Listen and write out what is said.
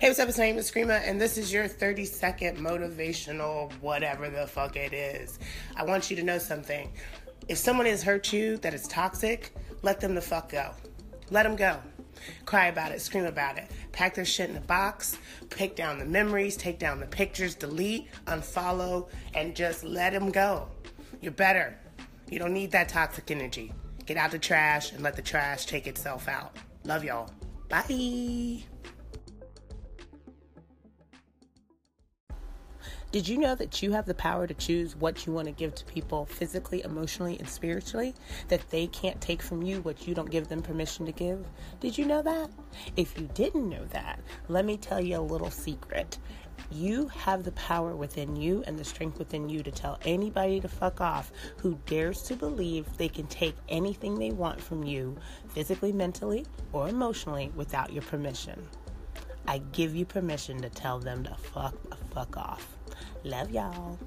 Hey, what's up? It's my name is Screama, and this is your 30 second motivational whatever the fuck it is. I want you to know something. If someone has hurt you that is toxic, let them the fuck go. Let them go. Cry about it, scream about it. Pack their shit in a box, take down the memories, take down the pictures, delete, unfollow, and just let them go. You're better. You don't need that toxic energy. Get out the trash and let the trash take itself out. Love y'all. Bye. Did you know that you have the power to choose what you want to give to people physically, emotionally, and spiritually? That they can't take from you what you don't give them permission to give? Did you know that? If you didn't know that, let me tell you a little secret. You have the power within you and the strength within you to tell anybody to fuck off who dares to believe they can take anything they want from you, physically, mentally, or emotionally, without your permission. I give you permission to tell them to fuck the fuck off. Love y'all.